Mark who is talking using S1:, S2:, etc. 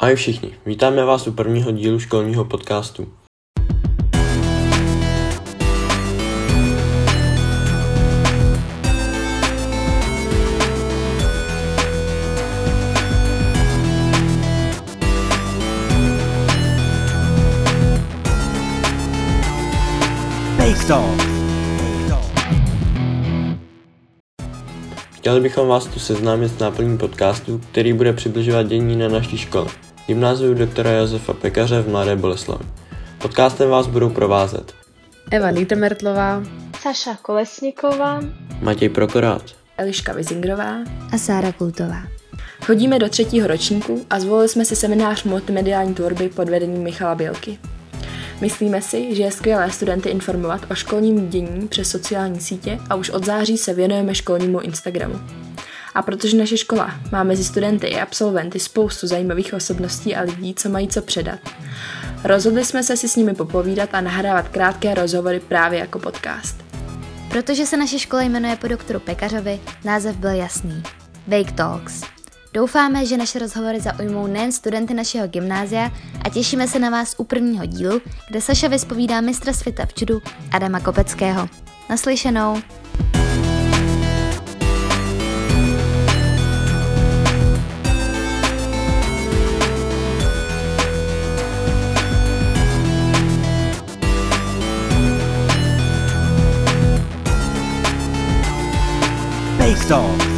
S1: Ahoj všichni, vítáme vás u prvního dílu školního podcastu.
S2: Fake Talk.
S1: Chtěli bychom vás tu seznámit s náplní podcastu, který bude přibližovat dění na naší škole, gymnáziu doktora Josefa Pekaře v Mladé Boleslavi. Podcastem vás budou provázet
S3: Eva Nýtrmertlová,
S4: Saša Kolesníková,
S1: Matěj Prokorát,
S3: Eliška Vizingrová.
S5: a Sára Kultová.
S3: Chodíme do třetího ročníku a zvolili jsme si seminář multimediální tvorby pod vedením Michala Bělky. Myslíme si, že je skvělé studenty informovat o školním dění přes sociální sítě a už od září se věnujeme školnímu Instagramu. A protože naše škola má mezi studenty i absolventy spoustu zajímavých osobností a lidí, co mají co předat, rozhodli jsme se si s nimi popovídat a nahrávat krátké rozhovory právě jako podcast.
S5: Protože se naše škola jmenuje po doktoru Pekařovi, název byl jasný. Wake Talks. Doufáme, že naše rozhovory zaujmou nejen studenty našeho gymnázia a těšíme se na vás u prvního dílu, kde Saša vyspovídá mistra světa v judu Adama Kopeckého. Naslyšenou!
S2: Fake Talk.